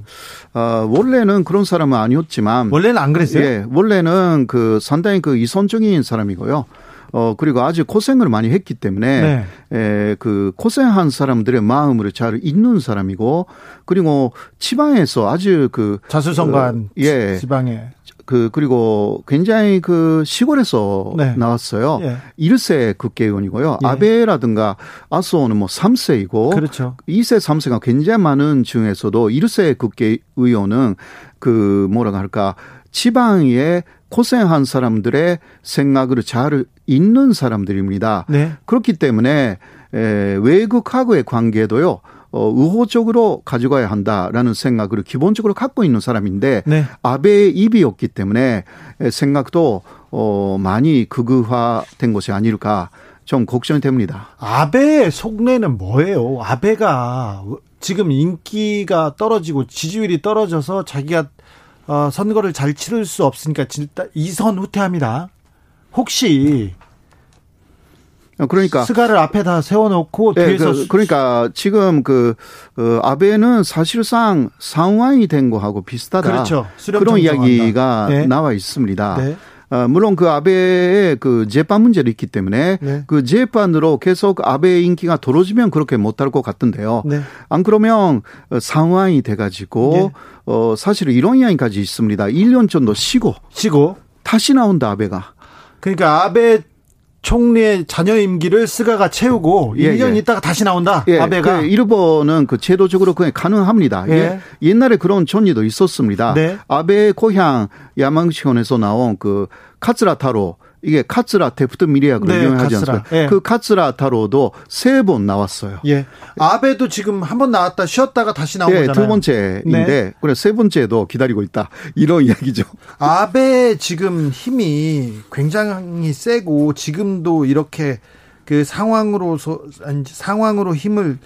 어, 원래는 그런 사람은 아니었지만 원래는 안 그랬어요? 예, 원래는 그 상당히 그 이선적인 사람이고요. 어, 그리고 아주 고생을 많이 했기 때문에, 네. 에, 그 고생한 사람들의 마음을 잘 읽는 사람이고, 그리고 지방에서 아주 그, 자수성가한 어, 예. 지방에. 그, 그리고 굉장히 그 시골에서 네. 나왔어요. 예. 1세 국회의원이고요. 예. 아베라든가 아소는 뭐 3세이고, 그렇죠. 2세, 3세가 굉장히 많은 중에서도 1세 국회의원은 그 뭐라고 할까 지방에 고생한 사람들의 생각을 잘 읽는 사람들입니다. 네. 그렇기 때문에 에, 외국하고의 관계도요. 어, 우호적으로 가져가야 한다라는 생각을 기본적으로 갖고 있는 사람인데 네. 아베의 입이었기 때문에 생각도 어, 많이 극우화된 것이 아닐까 좀 걱정이 됩니다. 아베의 속내는 뭐예요? 아베가 지금 인기가 떨어지고 지지율이 떨어져서 자기가 어, 선거를 잘 치를 수 없으니까 진짜 이선 후퇴합니다. 혹시 그러니까 스가를 앞에 다 세워놓고 네, 뒤에서 그, 그러니까 지금 그 어, 아베는 사실상 상황이 된 거하고 비슷하다. 그렇죠. 그런 이야기가 네. 나와 있습니다. 네. 어, 물론 그 아베의 그 재판 문제도 있기 때문에 네. 그 재판으로 계속 아베의 인기가 떨어지면 그렇게 못할 것 같은데요. 네. 안 그러면 상황이 돼가지고 네. 어, 사실은 이런 이야기까지 있습니다. 1년 정도 쉬고 쉬고 다시 나온다 아베가. 그러니까 아베 총리의 잔여 임기를 스가가 채우고 예, 1년 예. 있다가 다시 나온다. 예, 아베가 그 일본은 그 제도적으로 그냥 가능합니다. 예. 예. 옛날에 그런 전례도 있었습니다. 네. 아베 고향 야마구치현에서 나온 그 카츠라 타로 이게 카츠라 태프트 밀약으로 네, 유명하지 않습니까? 예. 그 카츠라 타로도 세 번 나왔어요. 예. 아베도 지금 한 번 나왔다 쉬었다가 다시 나온 예, 거잖아요. 두 번째인데 네. 그래 세 번째도 기다리고 있다. 이런 이야기죠. 아베 지금 힘이 굉장히 세고 지금도 이렇게 그 상황으로서 상황으로 힘을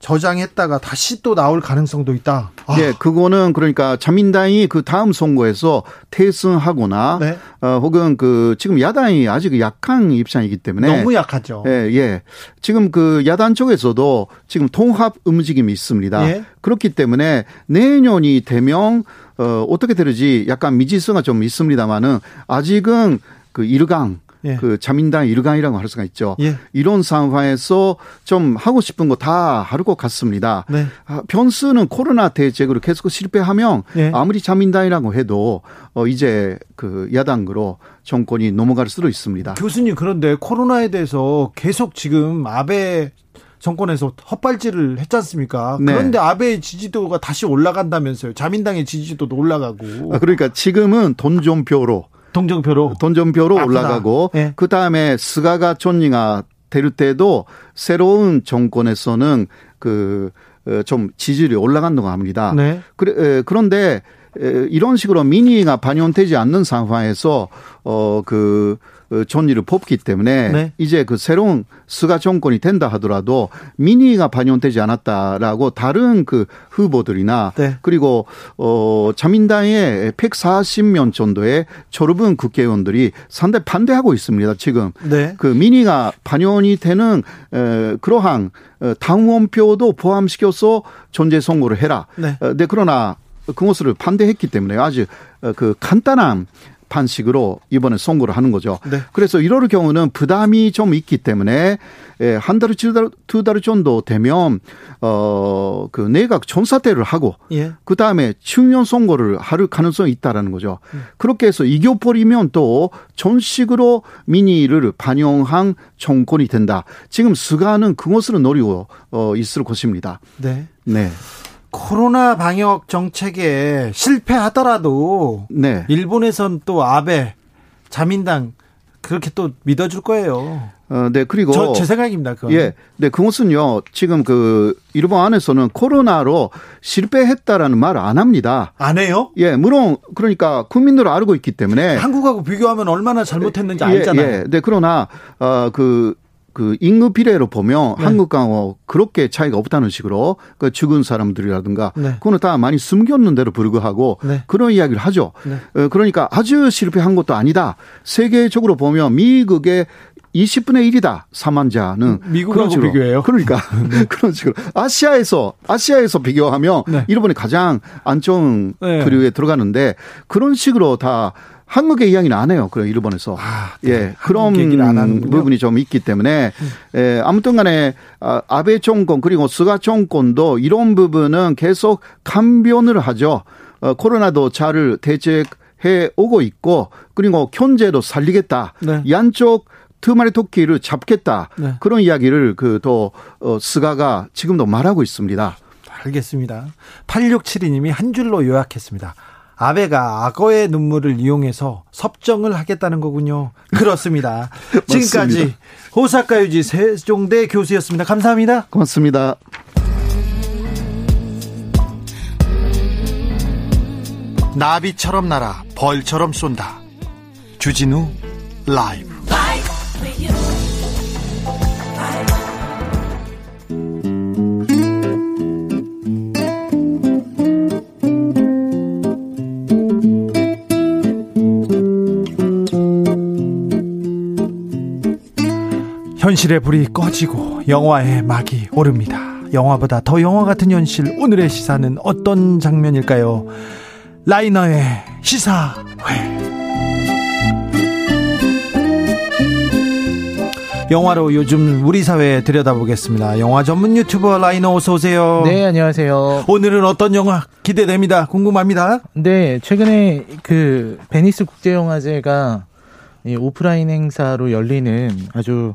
저장했다가 다시 또 나올 가능성도 있다. 아. 네, 그거는 그러니까 자민당이 그 다음 선거에서 퇴승하거나 네. 어, 혹은 그 지금 야당이 아직 약한 입장이기 때문에 너무 약하죠. 예, 예. 지금 그 야당 쪽에서도 지금 통합 움직임이 있습니다. 예. 그렇기 때문에 내년이 되면 어, 어떻게 되는지 약간 미지수가 좀 있습니다만은 아직은 그 일강 예. 그 자민당 일강이라고 할 수가 있죠. 예. 이런 상황에서 좀 하고 싶은 거다할것 같습니다. 네. 아, 변수는 코로나 대책으로 계속 실패하면 예. 아무리 자민당이라고 해도 어 이제 그 야당으로 정권이 넘어갈 수도 있습니다. 교수님 그런데 코로나에 대해서 계속 지금 아베 정권에서 헛발질을 했지 않습니까? 네. 그런데 아베의 지지도가 다시 올라간다면서요. 자민당의 지지도도 올라가고. 아, 그러니까 지금은 돈좀 표로 동정표로 돈정표로 올라가고 네. 그 다음에 스가가 존니가 될 때도 새로운 정권에서는 그좀 어, 지지율이 올라간다고 합니다. 네. 그래, 그런데 이런 식으로 민의가 반영되지 않는 상황에서 어그 존리를 어, 뽑기 때문에 네. 이제 그 새로운 스가 정권이 된다 하더라도 민의가 반영되지 않았다라고 다른 그 후보들이나 네. 그리고 어 자민당의 140명 정도의 졸업은 국회의원들이 상당히 반대하고 있습니다. 지금 네. 그 민의가 반영이 되는 에 그러한 어, 당원표도 포함시켜서 존재 선거를 해라. 네. 어, 네 그러나 그것을 반대했기 때문에 아주 그 간단한 판식으로 이번에 선고를 하는 거죠. 네. 그래서 이럴 경우는 부담이 좀 있기 때문에 예, 한 달, 두 달, 두달 정도 되면 어, 그 내각 전사태를 하고 예. 그 다음에 충년 선고를 할 가능성이 있다라는 거죠. 음. 그렇게 해서 이겨버리면 또 전식으로 민의를 반영한 정권이 된다. 지금 스가는 그것을 노리고 어, 있을 것입니다. 네. 네. 코로나 방역 정책에 실패하더라도 네. 일본에선 또 아베 자민당 그렇게 또 믿어줄 거예요. 어, 네, 그리고. 저, 제 생각입니다, 그건. 예. 네, 그것은요, 지금 그, 일본 안에서는 코로나로 실패했다라는 말을 안 합니다. 안 해요? 예, 물론, 그러니까 국민들은 알고 있기 때문에. 한국하고 비교하면 얼마나 잘못했는지 예, 알잖아요. 예, 네, 그러나, 어, 그, 그 인구 비례로 보면 네. 한국과 그렇게 차이가 없다는 식으로 그 죽은 사람들이라든가 네. 그거는 다 많이 숨겼는데도 불구하고 네. 그런 이야기를 하죠. 네. 어, 그러니까 아주 실패한 것도 아니다. 세계적으로 보면 미국의 20분의 1이다 사망자는 미국하고 식으로. 비교해요. 그러니까 네. 그런 식으로 아시아에서 아시아에서 비교하면 네. 일본이 가장 안정 네. 그류에 들어가는데 그런 식으로 다 한국의 이야기는 안 해요. 그래 일본에서. 아, 네. 예. 그런 부분이 좀 있기 때문에 음. 예, 아무튼 간에 아, 아베 정권 그리고 스가 정권도 이런 부분은 계속 감변을 하죠. 어, 코로나도 잘 대책해 오고 있고 그리고 현재도 살리겠다. 네. 양쪽 두 마리 토끼를 잡겠다. 네. 그런 이야기를 그또 어, 스가가 지금도 말하고 있습니다. 알겠습니다. 8672님이 한 줄로 요약했습니다. 아베가 악어의 눈물을 이용해서 섭정을 하겠다는 거군요. 그렇습니다. 지금까지 호사카 유지 세종대 교수였습니다. 감사합니다. 고맙습니다. 나비처럼 날아 벌처럼 쏜다. 주진우 라이브. 현실의 불이 꺼지고 영화의 막이 오릅니다. 영화보다 더 영화 같은 현실 오늘의 시사는 어떤 장면일까요? 라이너의 시사회. 영화로 요즘 우리 사회 들여다보겠습니다. 영화 전문 유튜버 라이너 어서 오세요. 네, 안녕하세요. 오늘은 어떤 영화 기대됩니다. 궁금합니다. 네, 최근에 그 베니스 국제영화제가 이 오프라인 행사로 열리는 아주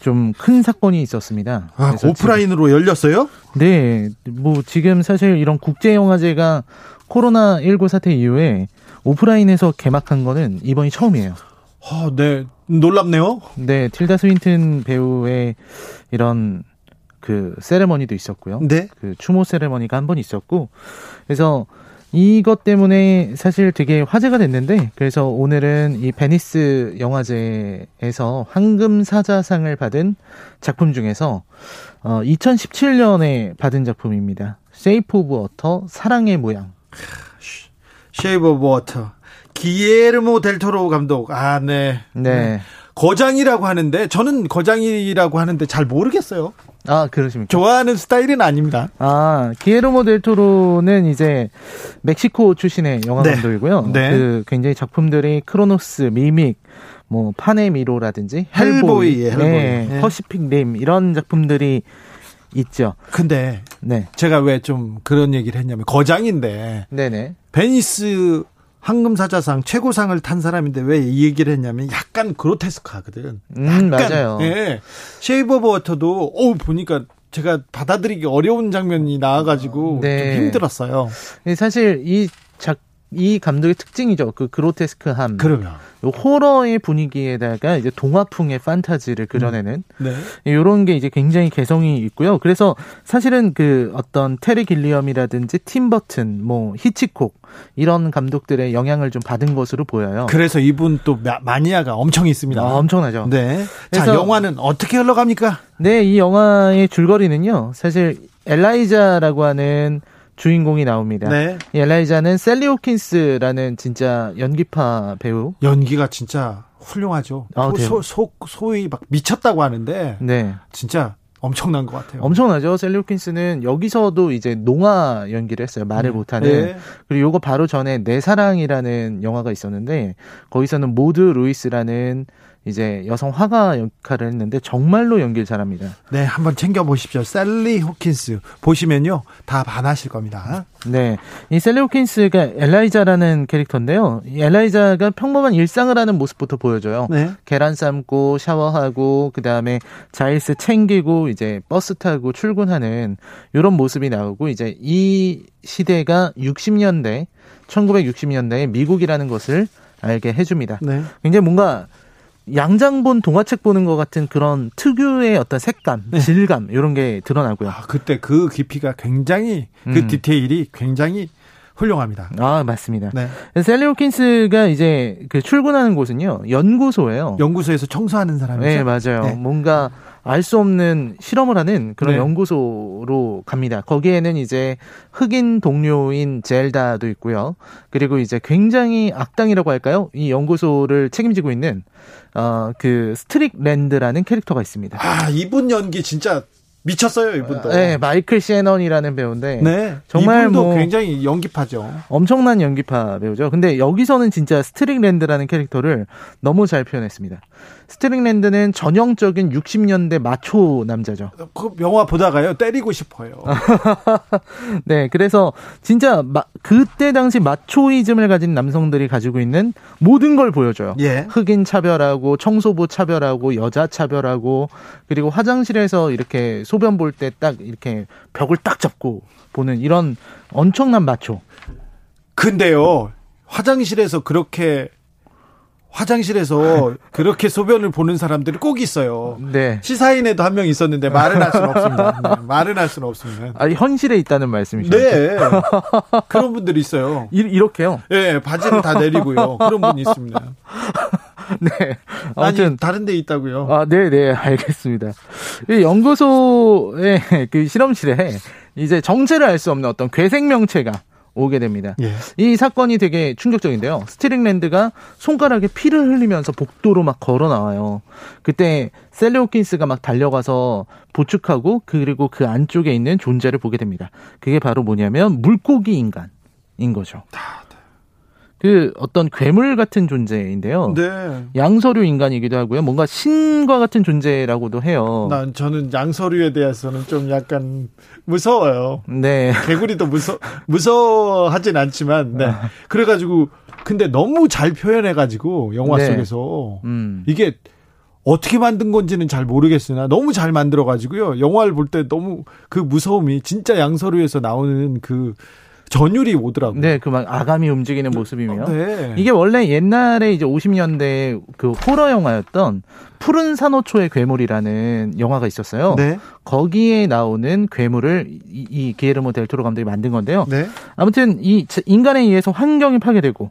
좀 큰 사건이 있었습니다. 아, 오프라인으로 열렸어요? 지금- 네, 뭐 지금 사실 이런 국제영화제가 코로나 19 사태 이후에 오프라인에서 개막한 거는 이번이 처음이에요. 아, 네. 놀랍네요. 네, 틸다 스윈튼 배우의 이런 그 세레머니도 있었고요. 네. 그 추모 세레머니가 한 번 있었고 그래서 이것 때문에 사실 되게 화제가 됐는데 그래서 오늘은 이 베니스 영화제에서 황금 사자상을 받은 작품 중에서 어 2017년에 받은 작품입니다. Shape of Water 사랑의 모양. Shape of Water. 기예르모 델 토로 감독. 아, 네. 네. 거장이라고 하는데 저는 거장이라고 하는데 잘 모르겠어요. 아, 그러십니까? 좋아하는 스타일은 아닙니다. 아, 기예르모 델 토로는 이제 멕시코 출신의 영화 네. 감독이고요. 네. 그 굉장히 작품들이 크로노스, Mimic, 뭐 판의 미로라든지 Hellboy, Hellboy. 네, 네. Pacific Rim 이런 작품들이 있죠. 근데 네. 제가 왜 좀 그런 얘기를 했냐면 거장인데 네네. 베니스 황금사자상 최고상을 탄 사람인데 왜 이 얘기를 했냐면 약간 그로테스크하거든. 음, 약간, 맞아요. 예. Shape of Water도 어 보니까 제가 받아들이기 어려운 장면이 나와가지고 네. 좀 힘들었어요. 사실 이 작, 이 감독의 특징이죠. 그 그로테스크함. 그러면 요 호러의 분위기에다가 이제 동화풍의 판타지를 그려내는 네. 요런 게 이제 굉장히 개성이 있고요. 그래서 사실은 그 어떤 테리 길리엄이라든지 팀 버튼, 뭐 히치콕 이런 감독들의 영향을 좀 받은 것으로 보여요. 그래서 이분 또 마- 마니아가 엄청 있습니다. 아, 엄청나죠. 네. 자, 영화는 어떻게 흘러갑니까? 네, 이 영화의 줄거리는요. 사실 엘라이자라고 하는 주인공이 나옵니다. 네. 이 엘라이자는 셀리 호킨스라는 진짜 연기파 배우. 연기가 진짜 훌륭하죠. 아, 네. 소, 소, 소 위 막 미쳤다고 하는데 네. 진짜 엄청난 것 같아요. 엄청나죠. 샐리 호킨스는 여기서도 이제 농아 연기를 했어요. 말을 못하는. 네. 그리고 요거 바로 전에 내 사랑이라는 영화가 있었는데 거기서는 모드 루이스라는 이제 여성 화가 역할을 했는데 정말로 연기를 잘합니다. 네, 한번 챙겨 보십시오. 샐리 호킨스 보시면요 다 반하실 겁니다. 네. 이 샐리 호킨스가 엘라이자라는 캐릭터인데요. 이 엘라이자가 평범한 일상을 하는 모습부터 보여줘요. 네. 계란 삶고 샤워하고 그 다음에 자일스 챙기고 이제 버스 타고 출근하는 이런 모습이 나오고 이제 이 시대가 60년대 1960년대의 미국이라는 것을 알게 해줍니다. 네. 굉장히 뭔가 양장본 동화책 보는 것 같은 그런 특유의 어떤 색감, 질감 이런 게 드러나고요. 아, 그때 그 깊이가 굉장히 그 음. 디테일이 굉장히 훌륭합니다. 아 맞습니다. 네. 셀리 호킨스가 이제 그 출근하는 곳은요 연구소예요. 연구소에서 청소하는 사람이죠. 네 맞아요. 네. 뭔가 알 수 없는 실험을 하는 그런 네. 연구소로 갑니다. 거기에는 이제 흑인 동료인 젤다도 있고요. 그리고 이제 굉장히 악당이라고 할까요? 이 연구소를 책임지고 있는 어 그 스트릭랜드라는 캐릭터가 있습니다. 아, 이분 연기 진짜 미쳤어요, 이분도. 네 마이클 셰넌이라는 배우인데 네. 정말 이분도 뭐- 굉장히 연기파죠. 엄청난 연기파 배우죠. 근데 여기서는 진짜 스트릭랜드라는 캐릭터를 너무 잘 표현했습니다. 스트릭랜드는 전형적인 60년대 마초 남자죠. 그 영화 보다가요 때리고 싶어요. 네, 그래서 진짜 마- 그때 당시 마초이즘을 가진 남성들이 가지고 있는 모든 걸 보여줘요. 예. 흑인 차별하고 청소부 차별하고 여자 차별하고 그리고 화장실에서 이렇게 소변 볼 때 딱 이렇게 벽을 딱 잡고 보는 이런 엄청난 마초. 근데요, 화장실에서 그렇게 화장실에서 그렇게 소변을 보는 사람들이 꼭 있어요. 네. 시사인에도 한 명 있었는데 말은 할 수는 없습니다. 네, 말은 할 수는 없습니다. 아, 현실에 있다는 말씀이시죠? 네. 그런 분들이 있어요. 이, 이렇게요? 네, 바지를 다 내리고요. 그런 분이 있습니다. 네. 아무튼 아니, 다른 데 있다고요. 아, 네, 네, 알겠습니다. 이 연구소의 그 실험실에 이제 정체를 알 수 없는 어떤 괴생명체가 오게 됩니다. 예. 이 사건이 되게 충격적인데요. 스티링랜드가 손가락에 피를 흘리면서 복도로 막 걸어 나와요. 그때 셀리 호킨스가 막 달려가서 보축하고 그리고 그 안쪽에 있는 존재를 보게 됩니다. 그게 바로 뭐냐면 물고기 인간인 거죠. 그 어떤 괴물 같은 존재인데요. 네. 양서류 인간이기도 하고요. 뭔가 신과 같은 존재라고도 해요. 난 저는 양서류에 대해서는 좀 약간 무서워요. 네. 개구리도 무서 무서워하진 않지만 네. 아. 그래 가지고 근데 너무 잘 표현해 가지고 영화 네. 속에서 음. 이게 어떻게 만든 건지는 잘 모르겠으나 너무 잘 만들어 가지고요. 영화를 볼 때 너무 그 무서움이 진짜 양서류에서 나오는 그 전율이 오더라고요. 네, 그 막 아감이 움직이는 모습이며. 네. 이게 원래 옛날에 이제 50년대 그 호러 영화였던 푸른 산호초의 괴물이라는 영화가 있었어요. 네. 거기에 나오는 괴물을 이, 이 기에르모 델토로 감독이 만든 건데요. 네. 아무튼 이 인간에 의해서 환경이 파괴되고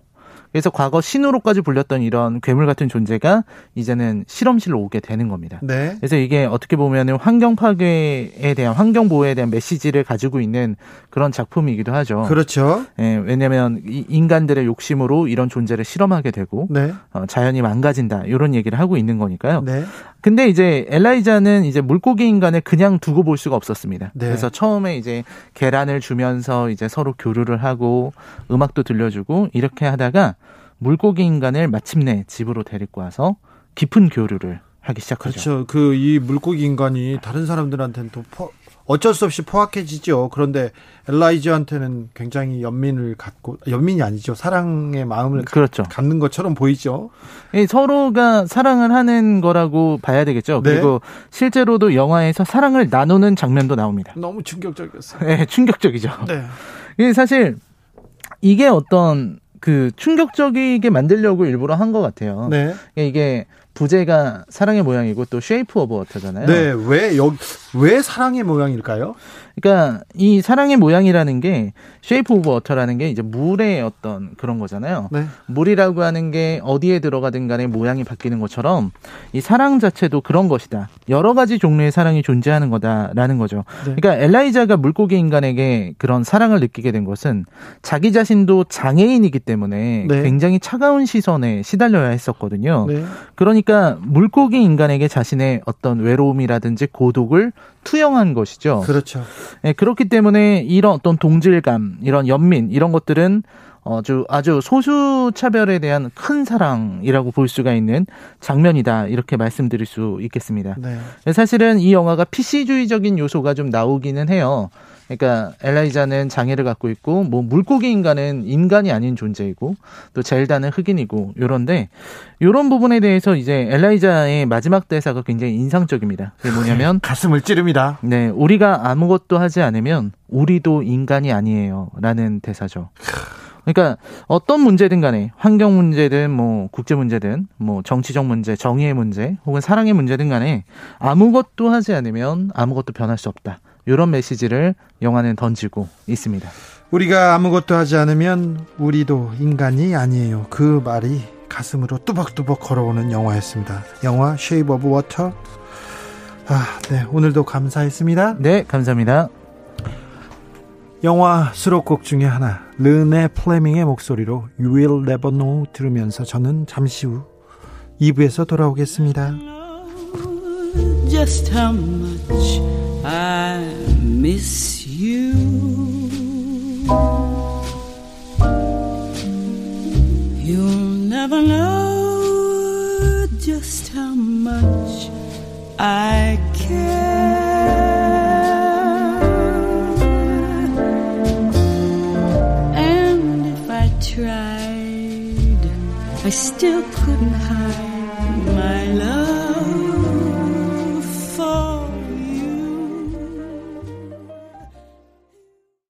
그래서 과거 신으로까지 불렸던 이런 괴물 같은 존재가 이제는 실험실로 오게 되는 겁니다. 네. 그래서 이게 어떻게 보면은 환경 파괴에 대한 환경 보호에 대한 메시지를 가지고 있는 그런 작품이기도 하죠. 그렇죠. 예, 왜냐하면 인간들의 욕심으로 이런 존재를 실험하게 되고 네. 어, 자연이 망가진다 이런 얘기를 하고 있는 거니까요. 네. 근데 이제 엘라이자는 이제 물고기 인간을 그냥 두고 볼 수가 없었습니다. 네. 그래서 처음에 이제 계란을 주면서 이제 서로 교류를 하고 음악도 들려주고 이렇게 하다가 물고기 인간을 마침내 집으로 데리고 와서 깊은 교류를 하기 시작하죠. 그렇죠. 그 이 물고기 인간이 다른 사람들한테는 또 포, 어쩔 수 없이 포악해지죠. 그런데 엘라이즈한테는 굉장히 연민을 갖고 연민이 아니죠. 사랑의 마음을 그렇죠. 갖는 것처럼 보이죠. 서로가 사랑을 하는 거라고 봐야 되겠죠. 네. 그리고 실제로도 영화에서 사랑을 나누는 장면도 나옵니다. 너무 충격적이었어요. 네, 충격적이죠. 네. 사실 이게 어떤 그 충격적이게 만들려고 일부러 한 것 같아요. 네. 이게 부제가 사랑의 모양이고 또 Shape of Water잖아요. 네, 왜 여기 왜 사랑의 모양일까요? 그러니까 이 사랑의 모양이라는 게 Shape of Water라는 게 이제 물의 어떤 그런 거잖아요. 네. 물이라고 하는 게 어디에 들어가든 간에 모양이 바뀌는 것처럼 이 사랑 자체도 그런 것이다. 여러 가지 종류의 사랑이 존재하는 거다라는 거죠. 네. 그러니까 엘라이자가 물고기 인간에게 그런 사랑을 느끼게 된 것은 자기 자신도 장애인이기 때문에 네. 굉장히 차가운 시선에 시달려야 했었거든요. 네. 그러니까 물고기 인간에게 자신의 어떤 외로움이라든지 고독을 투영한 것이죠. 그렇죠. 네, 그렇기 때문에 이런 어떤 동질감, 이런 연민 이런 것들은 아주 아주 소수 차별에 대한 큰 사랑이라고 볼 수가 있는 장면이다 이렇게 말씀드릴 수 있겠습니다. 네. 사실은 이 영화가 PC주의적인 요소가 좀 나오기는 해요. 그러니까 엘라이자는 장애를 갖고 있고 뭐 물고기 인간은 인간이 아닌 존재이고 또 젤다는 흑인이고 요런데 요런 부분에 대해서 이제 엘라이자의 마지막 대사가 굉장히 인상적입니다. 그게 뭐냐면 가슴을 찌릅니다. 네, 우리가 아무것도 하지 않으면 우리도 인간이 아니에요라는 대사죠. 그러니까 어떤 문제든 간에 환경 문제든 뭐 국제 문제든 뭐 정치적 문제, 정의의 문제 혹은 사랑의 문제든 간에 아무것도 하지 않으면 아무것도 변할 수 없다. 이런 메시지를 영화는 던지고 있습니다. 우리가 아무것도 하지 않으면 우리도 인간이 아니에요. 그 말이 가슴으로 뚜벅뚜벅 걸어오는 영화였습니다. 영화 Shape of Water. 아, 네. 오늘도 감사했습니다. 네, 감사합니다. 영화 수록곡 중에 하나 르네 플레밍의 목소리로 You Will Never Know 들으면서 저는 잠시 후 2부에서 돌아오겠습니다. Miss you. You'll never know just how much I care. And if I tried, I still couldn't hide my love.